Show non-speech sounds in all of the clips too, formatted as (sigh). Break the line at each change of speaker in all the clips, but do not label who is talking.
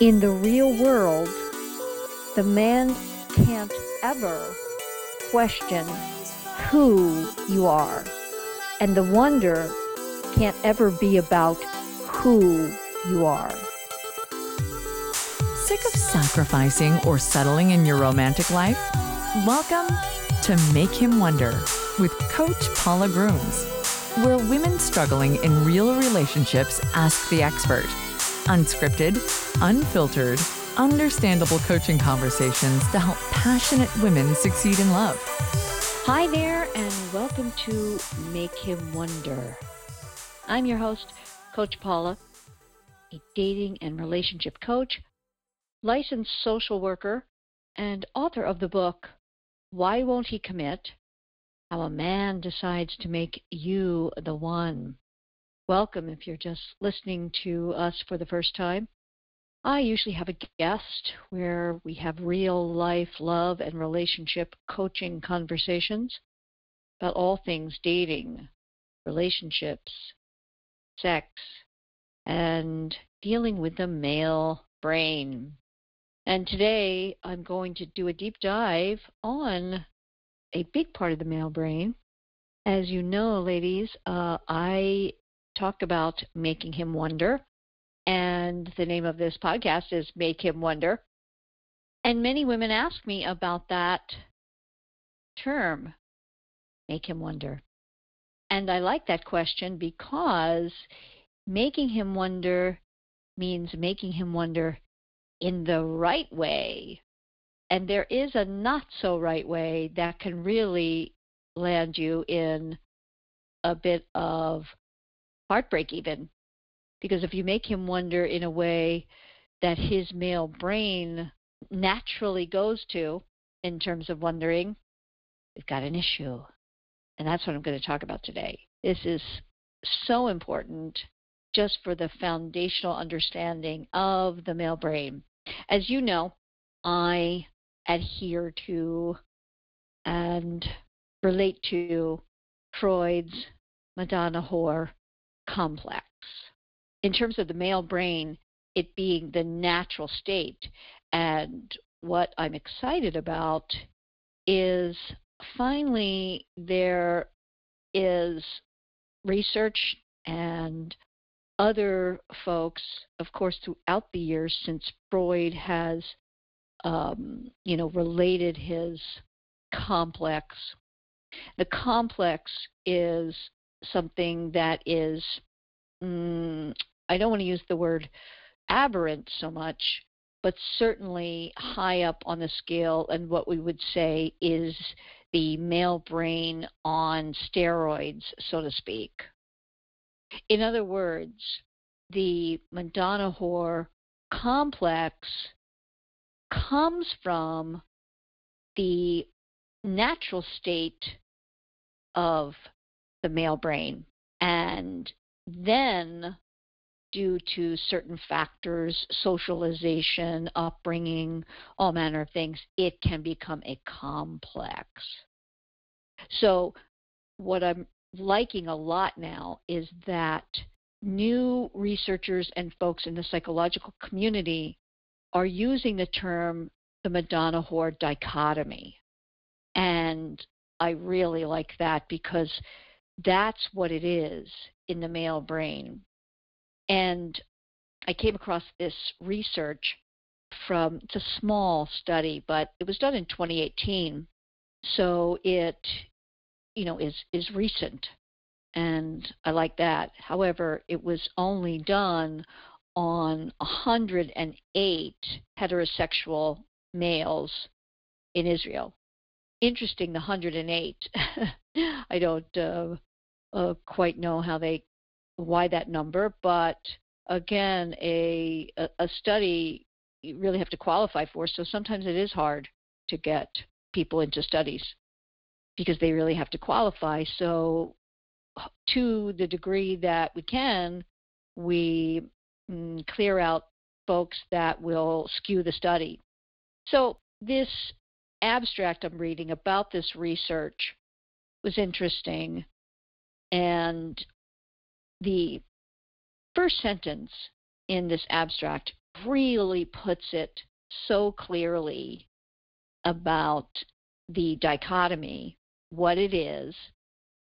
in the real world, the man can't ever question who you are. And the wonder can't ever be about who you are.
Sick of sacrificing or settling in your romantic life? Welcome to Make Him Wonder with Coach Paula Grooms, where women struggling in real relationships ask the expert. Unscripted, unfiltered, understandable coaching conversations to help passionate women succeed in love.
Hi there, and welcome to Make Him Wonder. I'm your host, Coach Paula, a dating and relationship coach, licensed social worker, and author of the book, Why Won't He Commit? How a Man Decides to Make You the One. Welcome if you're just listening to us for the first time. I usually have a guest where we have real life love and relationship coaching conversations about all things dating, relationships, sex, and dealing with the male brain. And today I'm going to do a deep dive on a big part of the male brain. As you know, ladies, uh, I talk about making him wonder, and the name of this podcast is Make Him Wonder. And many women ask me about that term, make him wonder. And I like that question because making him wonder means making him wonder in the right way. And there is a not so right way that can really land you in a bit of heartbreak, even. Because if you make him wonder in a way that his male brain naturally goes to in terms of wondering, we've got an issue. And that's what I'm going to talk about today. This is so important just for the foundational understanding of the male brain. As you know, I adhere to and relate to Freud's Madonna whore complex. In terms of the male brain, it being the natural state. And what I'm excited about is finally there is research and other folks, of course, throughout the years since Freud has, um, you know, related his complex. The complex is something that is, mm, I don't want to use the word aberrant so much, but certainly high up on the scale and what we would say is the male brain on steroids, so to speak. In other words, the Madonna whore complex comes from the natural state of the male brain. And then due to certain factors, socialization, upbringing, all manner of things, it can become a complex. So, what I'm liking a lot now is that new researchers and folks in the psychological community are using the term the Madonna whore dichotomy. And I really like that because that's what it is in the male brain. And I came across this research from, it's a small study, but it was done in 2018. So it, you know, is, is recent. And I like that. However, it was only done on 108 heterosexual males in Israel. Interesting, the 108. (laughs) I don't uh, uh, quite know how they why that number, but again, a, a study you really have to qualify for. So sometimes it is hard to get people into studies because they really have to qualify. So to the degree that we can, we mm, clear out folks that will skew the study. So this abstract I'm reading about this research was interesting. And the first sentence in this abstract really puts it so clearly about the dichotomy, what it is.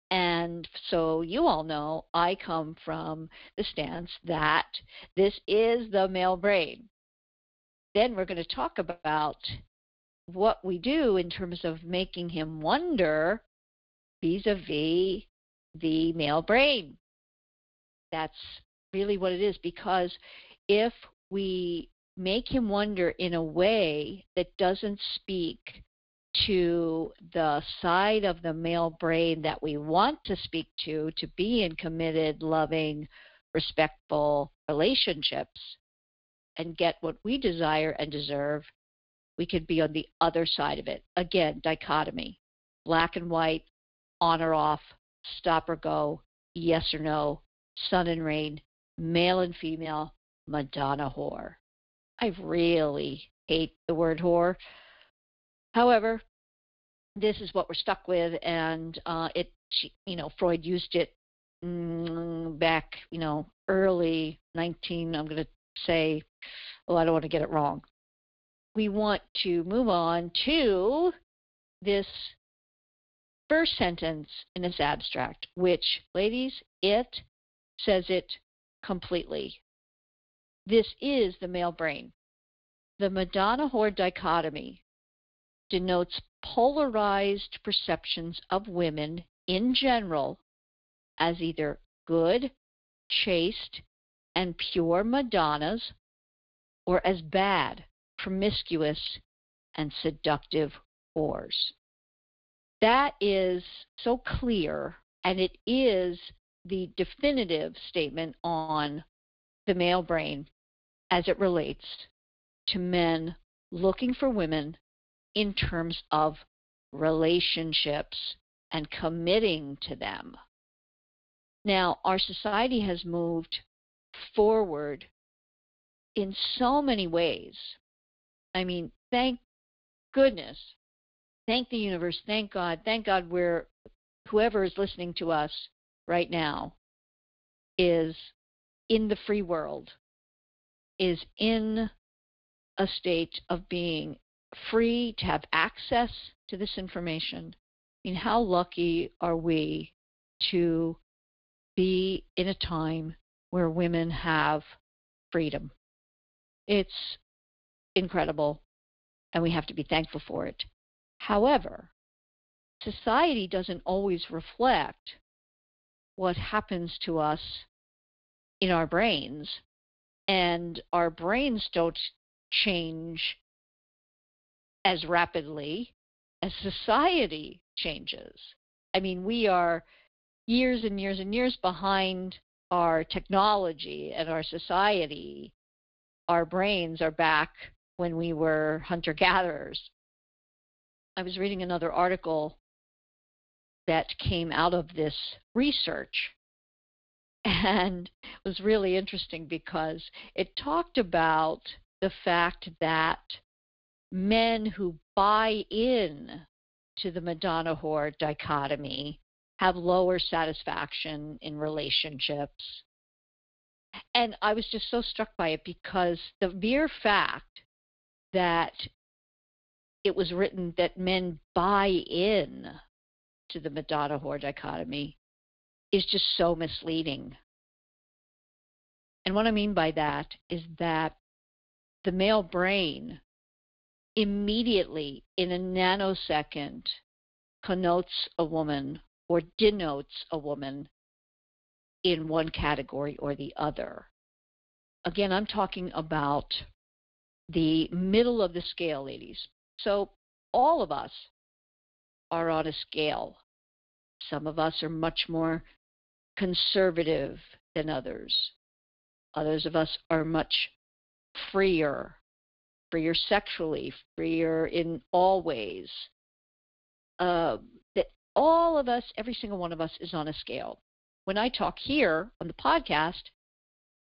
And so you all know I come from the stance that this is the male brain. Then we're going to talk about what we do in terms of making him wonder vis a vis the male brain. That's really what it is because if we make him wonder in a way that doesn't speak to the side of the male brain that we want to speak to to be in committed, loving, respectful relationships and get what we desire and deserve, we could be on the other side of it. Again, dichotomy black and white, on or off, stop or go, yes or no, sun and rain, male and female, Madonna whore. I really hate the word whore. However, this is what we're stuck with, and uh, it, you know, Freud used it mm, back, you know, early 19. I'm going to say, oh, I don't want to get it wrong. We want to move on to this first sentence in this abstract, which, ladies, it says it completely. This is the male brain. The Madonna whore dichotomy denotes polarized perceptions of women in general as either good, chaste, and pure Madonnas, or as bad, promiscuous, and seductive whores. That is so clear, and it is the definitive statement on the male brain as it relates to men looking for women in terms of relationships and committing to them. Now, our society has moved forward in so many ways. I mean, thank goodness, thank the universe, thank God, thank God we're, whoever is listening to us right now is in the free world, is in a state of being free to have access to this information. I mean, how lucky are we to be in a time where women have freedom? It's incredible, and we have to be thankful for it. However, society doesn't always reflect what happens to us in our brains, and our brains don't change as rapidly as society changes. I mean, we are years and years and years behind our technology and our society. Our brains are back when we were hunter gatherers. I was reading another article that came out of this research. (laughs) And was really interesting because it talked about the fact that men who buy in to the Madonna whore dichotomy have lower satisfaction in relationships. And I was just so struck by it because the mere fact that it was written that men buy in to the Madonna whore dichotomy is just so misleading. And what I mean by that is that the male brain immediately, in a nanosecond, connotes a woman or denotes a woman in one category or the other. Again, I'm talking about the middle of the scale, ladies. So all of us are on a scale. Some of us are much more conservative than others. Others of us are much freer, freer sexually, freer in all ways. Uh, that all of us, every single one of us, is on a scale. When I talk here on the podcast,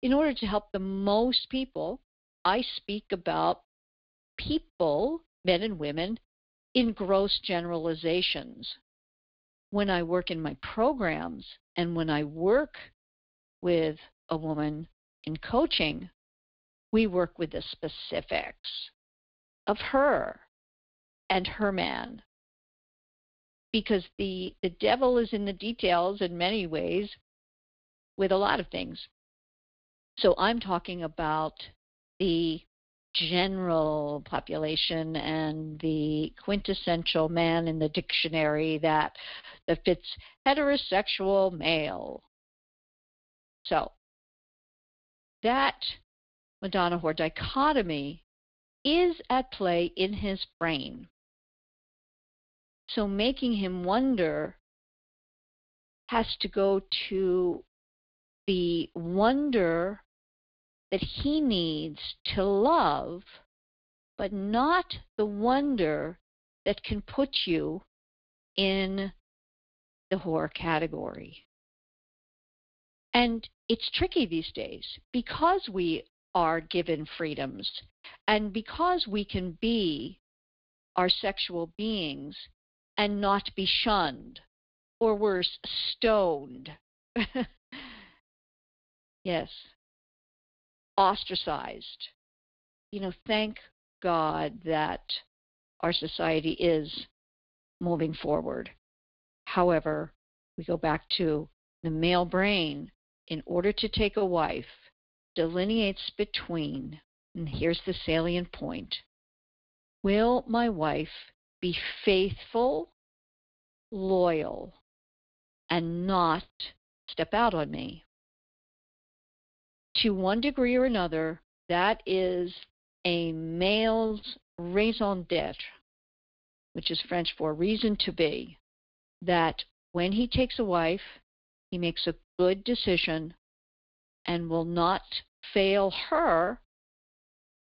in order to help the most people, I speak about people, men and women, in gross generalizations. When I work in my programs and when I work with a woman in coaching, we work with the specifics of her and her man. Because the, the devil is in the details in many ways with a lot of things. So I'm talking about the general population and the quintessential man in the dictionary that, that fits heterosexual male. So that Madonna whore dichotomy is at play in his brain. So making him wonder has to go to the wonder that he needs to love, but not the wonder that can put you in the whore category. And it's tricky these days because we are given freedoms and because we can be our sexual beings and not be shunned or worse, stoned. (laughs) yes, ostracized. You know, thank God that our society is moving forward. However, we go back to the male brain in order to take a wife delineates between, and here's the salient point Will my wife be faithful, loyal, and not step out on me? To one degree or another, that is a male's raison d'etre, which is French for reason to be, that when he takes a wife, he makes a good decision and will not fail her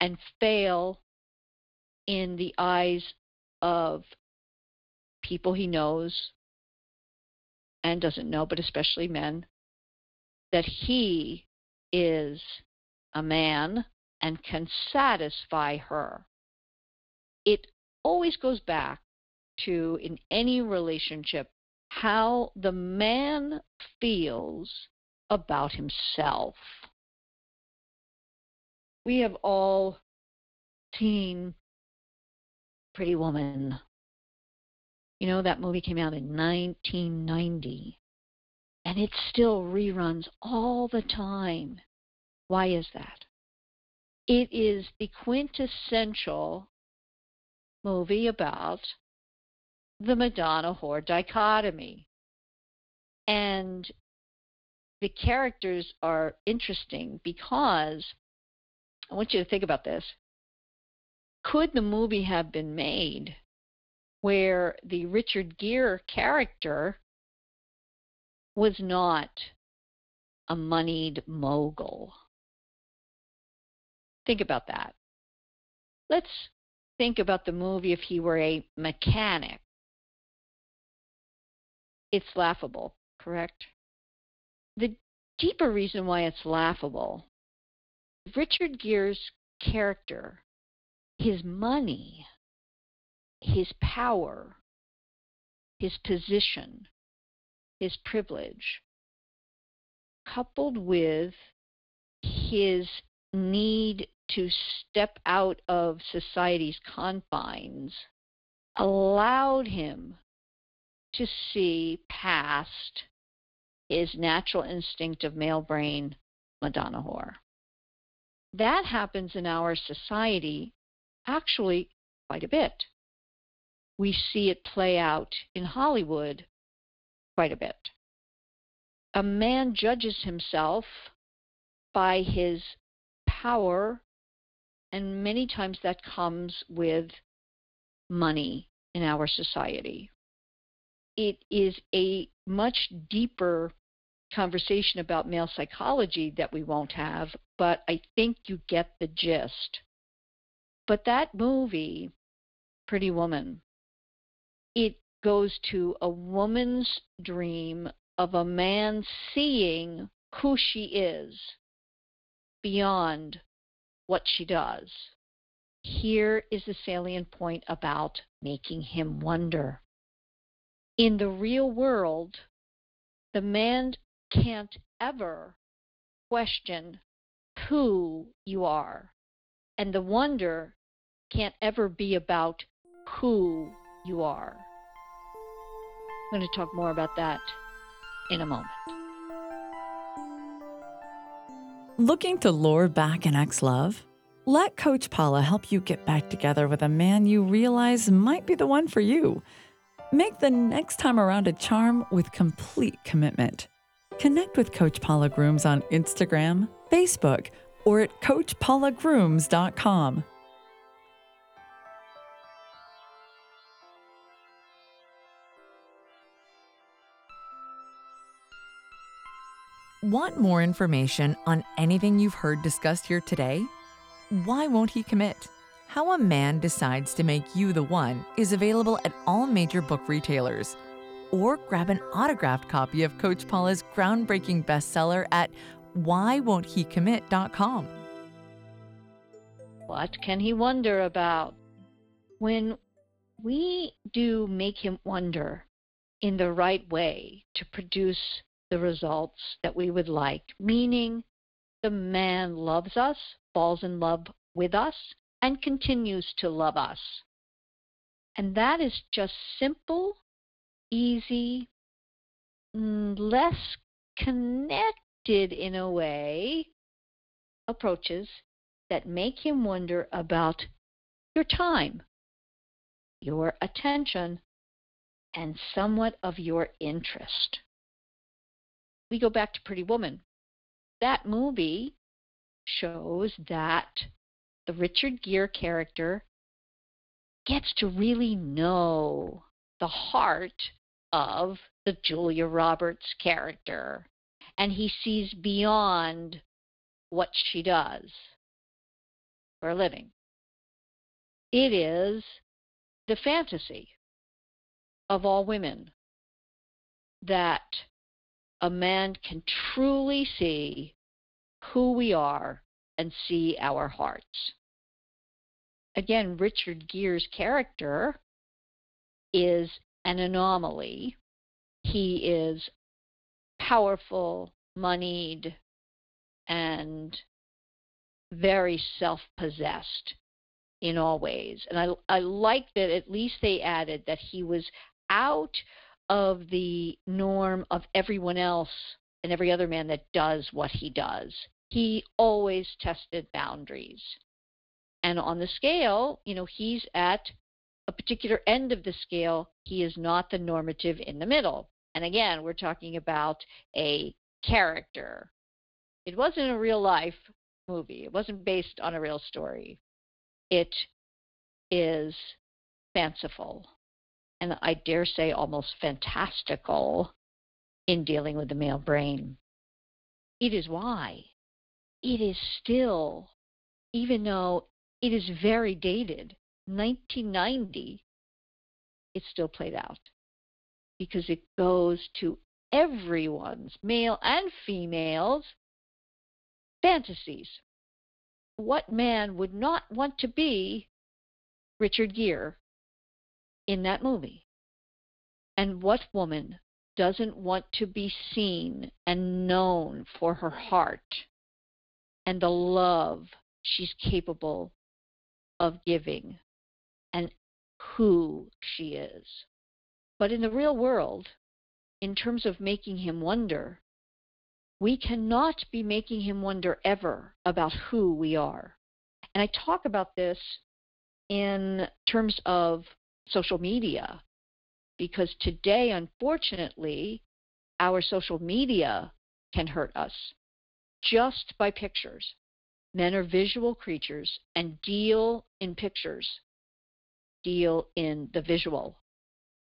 and fail in the eyes of people he knows and doesn't know, but especially men, that he is a man and can satisfy her. It always goes back to, in any relationship, how the man feels about himself. We have all seen Pretty Woman. You know, that movie came out in 1990, and it still reruns all the time. Why is that? It is the quintessential movie about the Madonna whore dichotomy. And the characters are interesting because I want you to think about this. Could the movie have been made where the Richard Gere character was not a moneyed mogul? Think about that. Let's think about the movie if he were a mechanic. It's laughable, correct? The deeper reason why it's laughable Richard Gere's character, his money, his power, his position, his privilege, coupled with his need to step out of society's confines, allowed him to see past his natural instinct of male brain, Madonna whore. That happens in our society actually quite a bit. We see it play out in Hollywood quite a bit. A man judges himself by his power, and many times that comes with money in our society. It is a much deeper conversation about male psychology that we won't have, but I think you get the gist. But that movie, Pretty Woman, it goes to a woman's dream of a man seeing who she is beyond what she does. Here is the salient point about making him wonder. In the real world, the man can't ever question who you are. And the wonder can't ever be about who you are. Going to talk more about that in a moment.
Looking to lure back an ex love? Let Coach Paula help you get back together with a man you realize might be the one for you. Make the next time around a charm with complete commitment. Connect with Coach Paula Grooms on Instagram, Facebook, or at CoachPaulaGrooms.com. Want more information on anything you've heard discussed here today? Why Won't He Commit? How a Man Decides to Make You the One is available at all major book retailers. Or grab an autographed copy of Coach Paula's groundbreaking bestseller at whywon'thecommit.com.
What can he wonder about? When we do make him wonder in the right way to produce the results that we would like, meaning the man loves us, falls in love with us, and continues to love us. And that is just simple, easy, mm, less connected in a way approaches that make him wonder about your time, your attention, and somewhat of your interest we go back to Pretty Woman. That movie shows that the Richard Gere character gets to really know the heart of the Julia Roberts character. And he sees beyond what she does for a living. It is the fantasy of all women that a man can truly see who we are and see our hearts. Again, Richard Gere's character is an anomaly. He is powerful, moneyed, and very self possessed in all ways. And I, I like that at least they added that he was out of the norm of everyone else and every other man that does what he does. He always tested boundaries. And on the scale, you know, he's at a particular end of the scale. He is not the normative in the middle. And again, we're talking about a character. It wasn't a real life movie, it wasn't based on a real story. It is fanciful and I dare say almost fantastical in dealing with the male brain. It is why it is still, even though it is very dated, 1990, it's still played out because it goes to everyone's, male and females, fantasies. What man would not want to be Richard Gere in that movie. And what woman doesn't want to be seen and known for her heart and the love she's capable of giving and who she is? But in the real world, in terms of making him wonder, we cannot be making him wonder ever about who we are. And I talk about this in terms of social media because today, unfortunately, our social media can hurt us just by pictures. Men are visual creatures and deal in pictures, deal in the visual.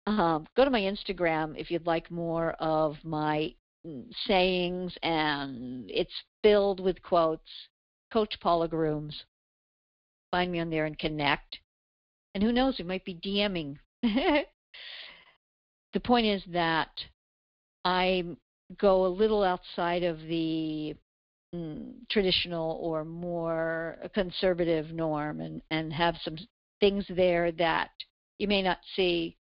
Um, go to my Instagram if you'd like more of my mm, sayings, and it's filled with quotes. Coach Paula Grooms. Find me on there and connect. And who knows, we might be DMing. (laughs) the point is that I go a little outside of the mm, traditional or more conservative norm and, and have some things there that you may not see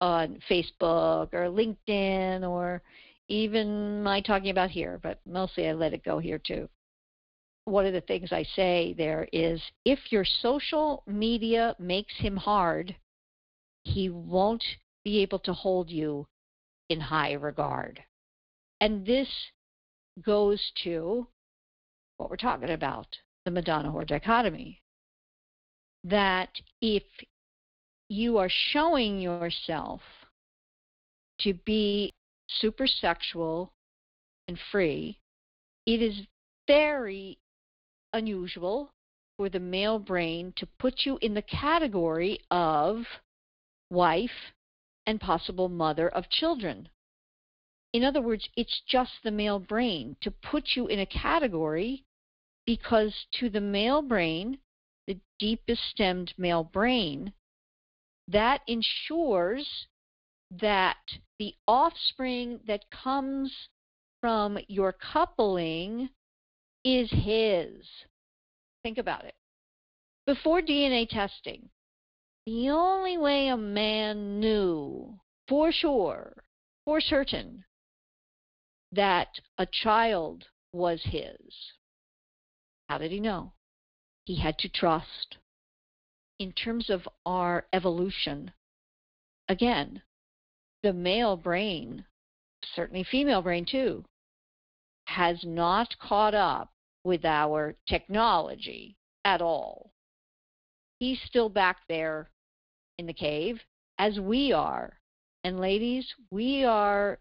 on Facebook or LinkedIn or even my talking about here, but mostly I let it go here too. One of the things I say there is if your social media makes him hard, he won't be able to hold you in high regard. And this goes to what we're talking about the Madonna whore dichotomy. That if you are showing yourself to be super sexual and free, it is very unusual for the male brain to put you in the category of wife and possible mother of children. In other words, it's just the male brain to put you in a category because to the male brain, the deepest stemmed male brain, that ensures that the offspring that comes from your coupling is his. Think about it. Before DNA testing, the only way a man knew for sure, for certain, that a child was his, how did he know? He had to trust. In terms of our evolution, again, the male brain, certainly female brain too, has not caught up with our technology at all. He's still back there in the cave as we are. And ladies, we are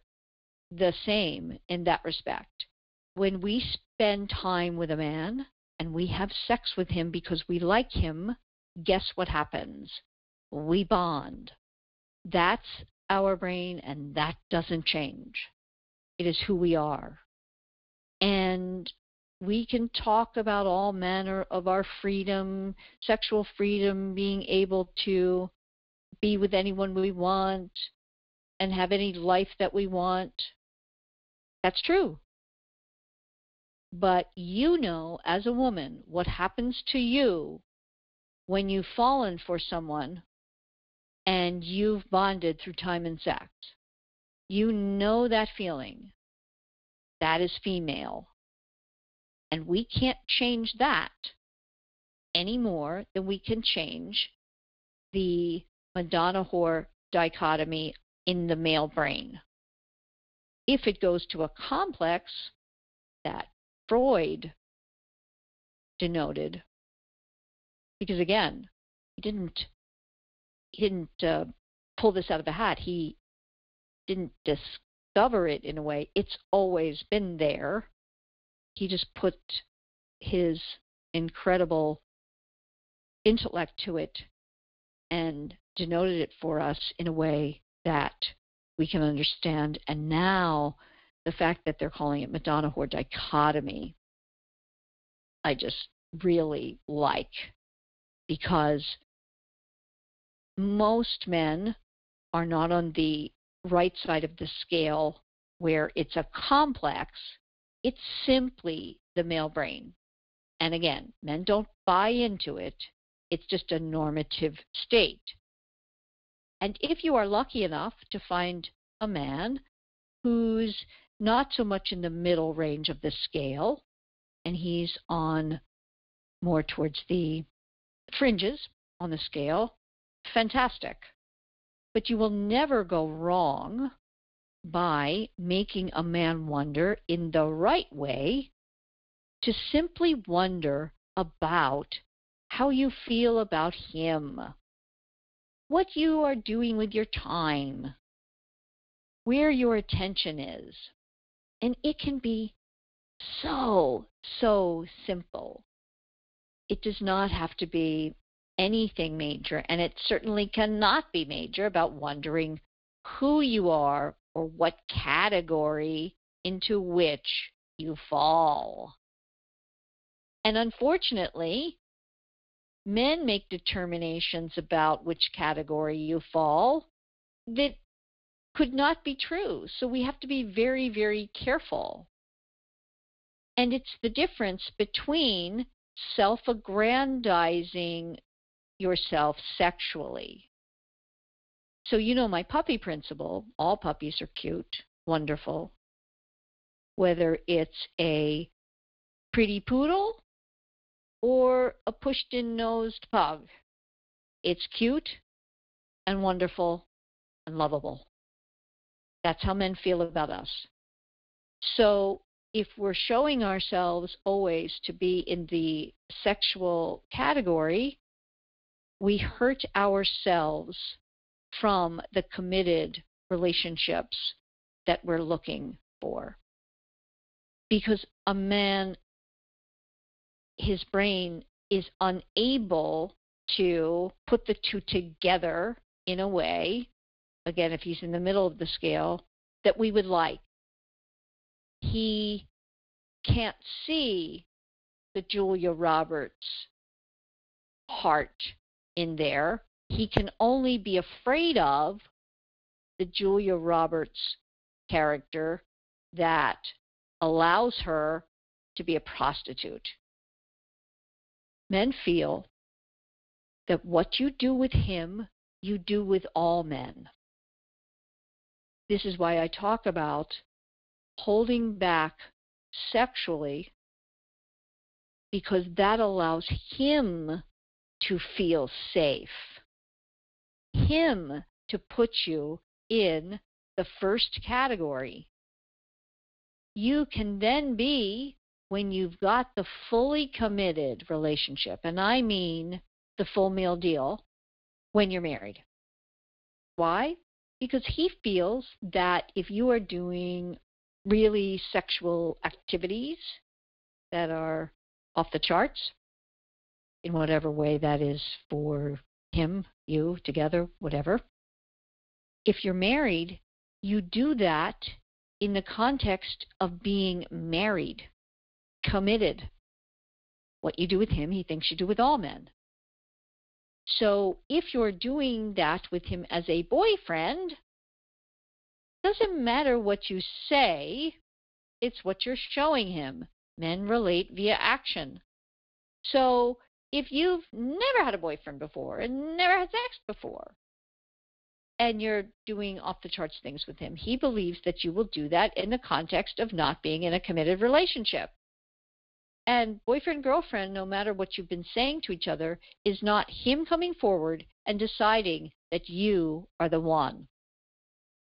the same in that respect. When we spend time with a man and we have sex with him because we like him, guess what happens? We bond. That's our brain, and that doesn't change. It is who we are. And we can talk about all manner of our freedom, sexual freedom, being able to be with anyone we want and have any life that we want. That's true. But you know, as a woman, what happens to you when you've fallen for someone and you've bonded through time and sex. You know that feeling. That is female. And we can't change that any more than we can change the Madonna whore dichotomy in the male brain. If it goes to a complex that Freud denoted, because again, he didn't he didn't uh, pull this out of a hat. He didn't discover it in a way. It's always been there. He just put his incredible intellect to it and denoted it for us in a way that we can understand. And now the fact that they're calling it Madonna whore dichotomy, I just really like because most men are not on the right side of the scale where it's a complex, it's simply the male brain. And again, men don't buy into it, it's just a normative state. And if you are lucky enough to find a man who's not so much in the middle range of the scale, and he's on more towards the fringes on the scale, fantastic. But you will never go wrong by making a man wonder in the right way to simply wonder about how you feel about him, what you are doing with your time, where your attention is. And it can be so, so simple. It does not have to be anything major, and it certainly cannot be major about wondering who you are or what category into which you fall. And unfortunately, men make determinations about which category you fall that could not be true. So we have to be very, very careful. And it's the difference between self aggrandizing yourself sexually. So, you know, my puppy principle all puppies are cute, wonderful. Whether it's a pretty poodle or a pushed in nosed pug. It's cute and wonderful and lovable. That's how men feel about us. So if we're showing ourselves always to be in the sexual category, we hurt ourselves from the committed relationships that we're looking for. Because a man, his brain is unable to put the two together in a way, again, if he's in the middle of the scale, that we would like. He can't see the Julia Roberts heart in there. He can only be afraid of the Julia Roberts character that allows her to be a prostitute. Men feel that what you do with him, you do with all men. This is why I talk about holding back sexually because that allows him to feel safe, him to put you in the first category. You can then be, when you've got the fully committed relationship, and I mean the full meal deal, when you're married. Why? Because he feels that if you are doing really sexual activities that are off the charts, in whatever way that is for him, you, together, whatever. If you're married, you do that in the context of being married, committed. What you do with him, he thinks you do with all men. So if you're doing that with him as a boyfriend, doesn't matter what you say, it's what you're showing him. Men relate via action. So if you've never had a boyfriend before and never had sex before, and you're doing off the charts things with him, he believes that you will do that in the context of not being in a committed relationship. And boyfriend, girlfriend, no matter what you've been saying to each other, is not him coming forward and deciding that you are the one.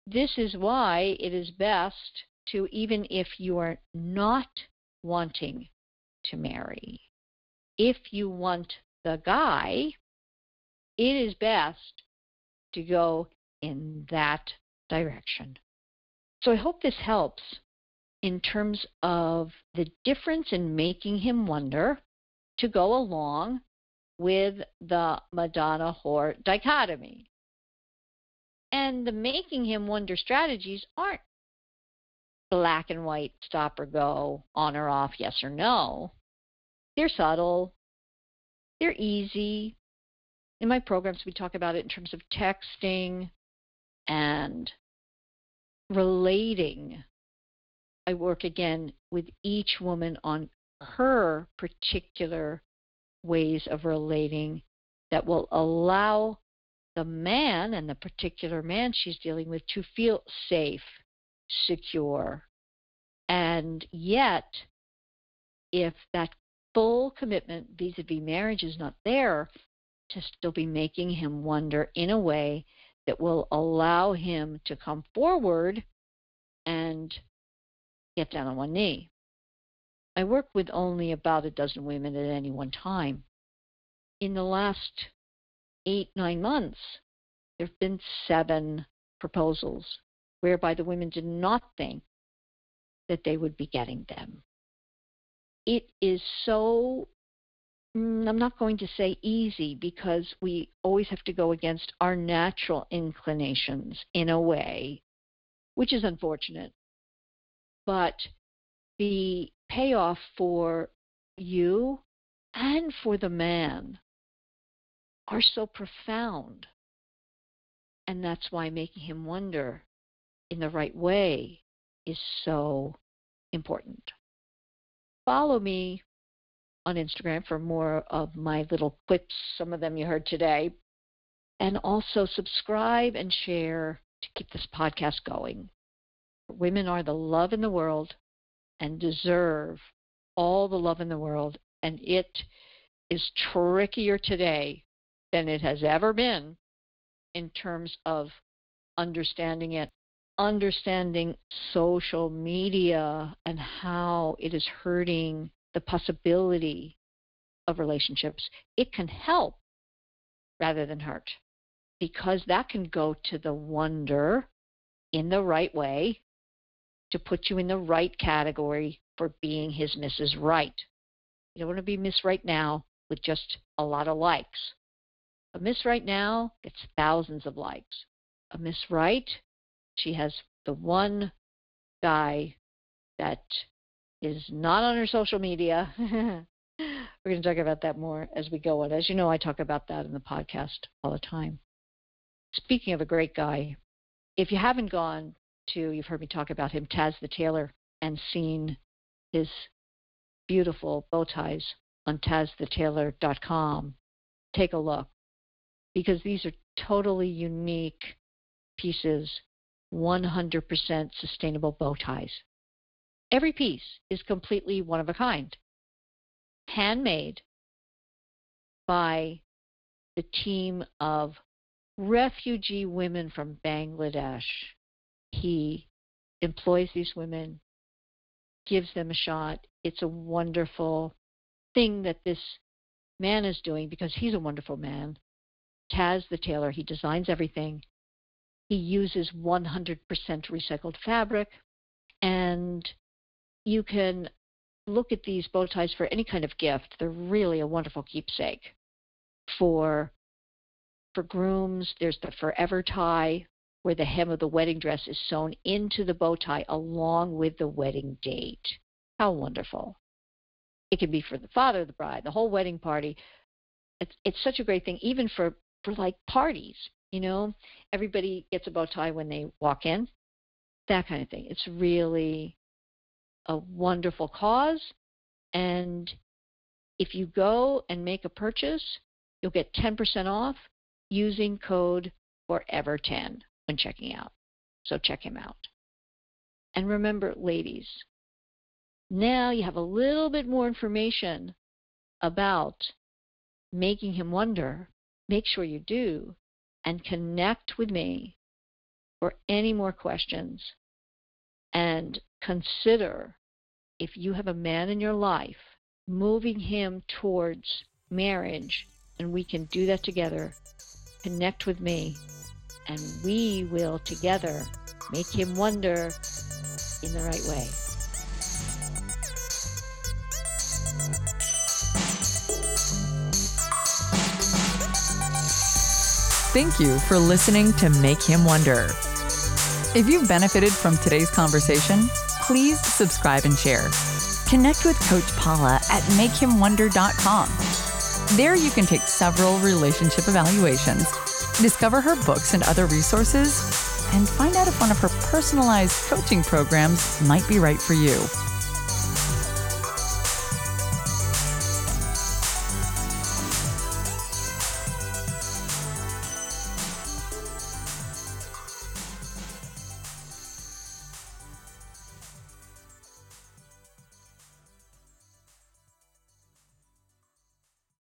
This is why it is best to, even if you are not wanting to marry, if you want the guy, it is best to go in that direction. So I hope this helps in terms of the difference in making him wonder to go along with the Madonna whore dichotomy. And the making him wonder strategies aren't black and white, stop or go, on or off, yes or no. They're subtle, they're easy. In my programs, we talk about it in terms of texting and relating. I work again with each woman on her particular ways of relating that will allow the man and the particular man she's dealing with to feel safe, secure. And yet, if that full commitment vis a vis marriage is not there, to still be making him wonder in a way that will allow him to come forward and get down on one knee. I work with only about a dozen women at any one time. In the last eight, nine months, there have been seven proposals whereby the women did not think that they would be getting them. It is so, mm, I'm not going to say easy because we always have to go against our natural inclinations in a way, which is unfortunate. But the payoff for you and for the man are so profound. And that's why making him wonder in the right way is so important. Follow me on Instagram for more of my little clips, some of them you heard today. And also subscribe and share to keep this podcast going. Women are the love in the world and deserve all the love in the world, and it is trickier today than it has ever been in terms of understanding it, understanding social media and how it is hurting the possibility of relationships. It can help rather than hurt because that can go to the wonder in the right way to put you in the right category for being his Mrs. Right. You don't want to be Miss Right now with just a lot of likes. A Miss Right now gets thousands of likes. A Miss Right, she has the one guy that is not on her social media. (laughs) We're going to talk about that more as we go on. As you know, I talk about that in the podcast all the time. Speaking of a great guy, if you haven't gone to, you've heard me talk about him, Taz the Tailor, and seen his beautiful bow ties on TazTheTailor.com, take a look because these are totally unique pieces, 100% sustainable bow ties. Every piece is completely one of a kind, handmade by the team of refugee women from Bangladesh. He employs these women, gives them a shot. It's a wonderful thing that this man is doing because he's a wonderful man. Taz the tailor, he designs everything. He uses 100% recycled fabric. And you can look at these bow ties for any kind of gift. They're really a wonderful keepsake. For for grooms, there's the forever tie, where the hem of the wedding dress is sewn into the bow tie along with the wedding date. How wonderful. It can be for the father of the bride, the whole wedding party. It's, it's such a great thing, even for, for like parties. You know, everybody gets a bow tie when they walk in, that kind of thing. It's really a wonderful cause. And if you go and make a purchase, you'll get 10% off using code FOREVER10 when checking out. So check him out. And remember, ladies, now you have a little bit more information about making him wonder. Make sure you do and connect with me for any more questions. And consider if you have a man in your life, moving him towards marriage, and we can do that together. Connect with me and we will together make him wonder in the right way.
Thank you for listening to Make Him Wonder. If you've benefited from today's conversation, please subscribe and share. Connect with Coach Paula at makehimwonder.com. There you can take several relationship evaluations Discover her books and other resources, and find out if one of her personalized coaching programs might be right for you.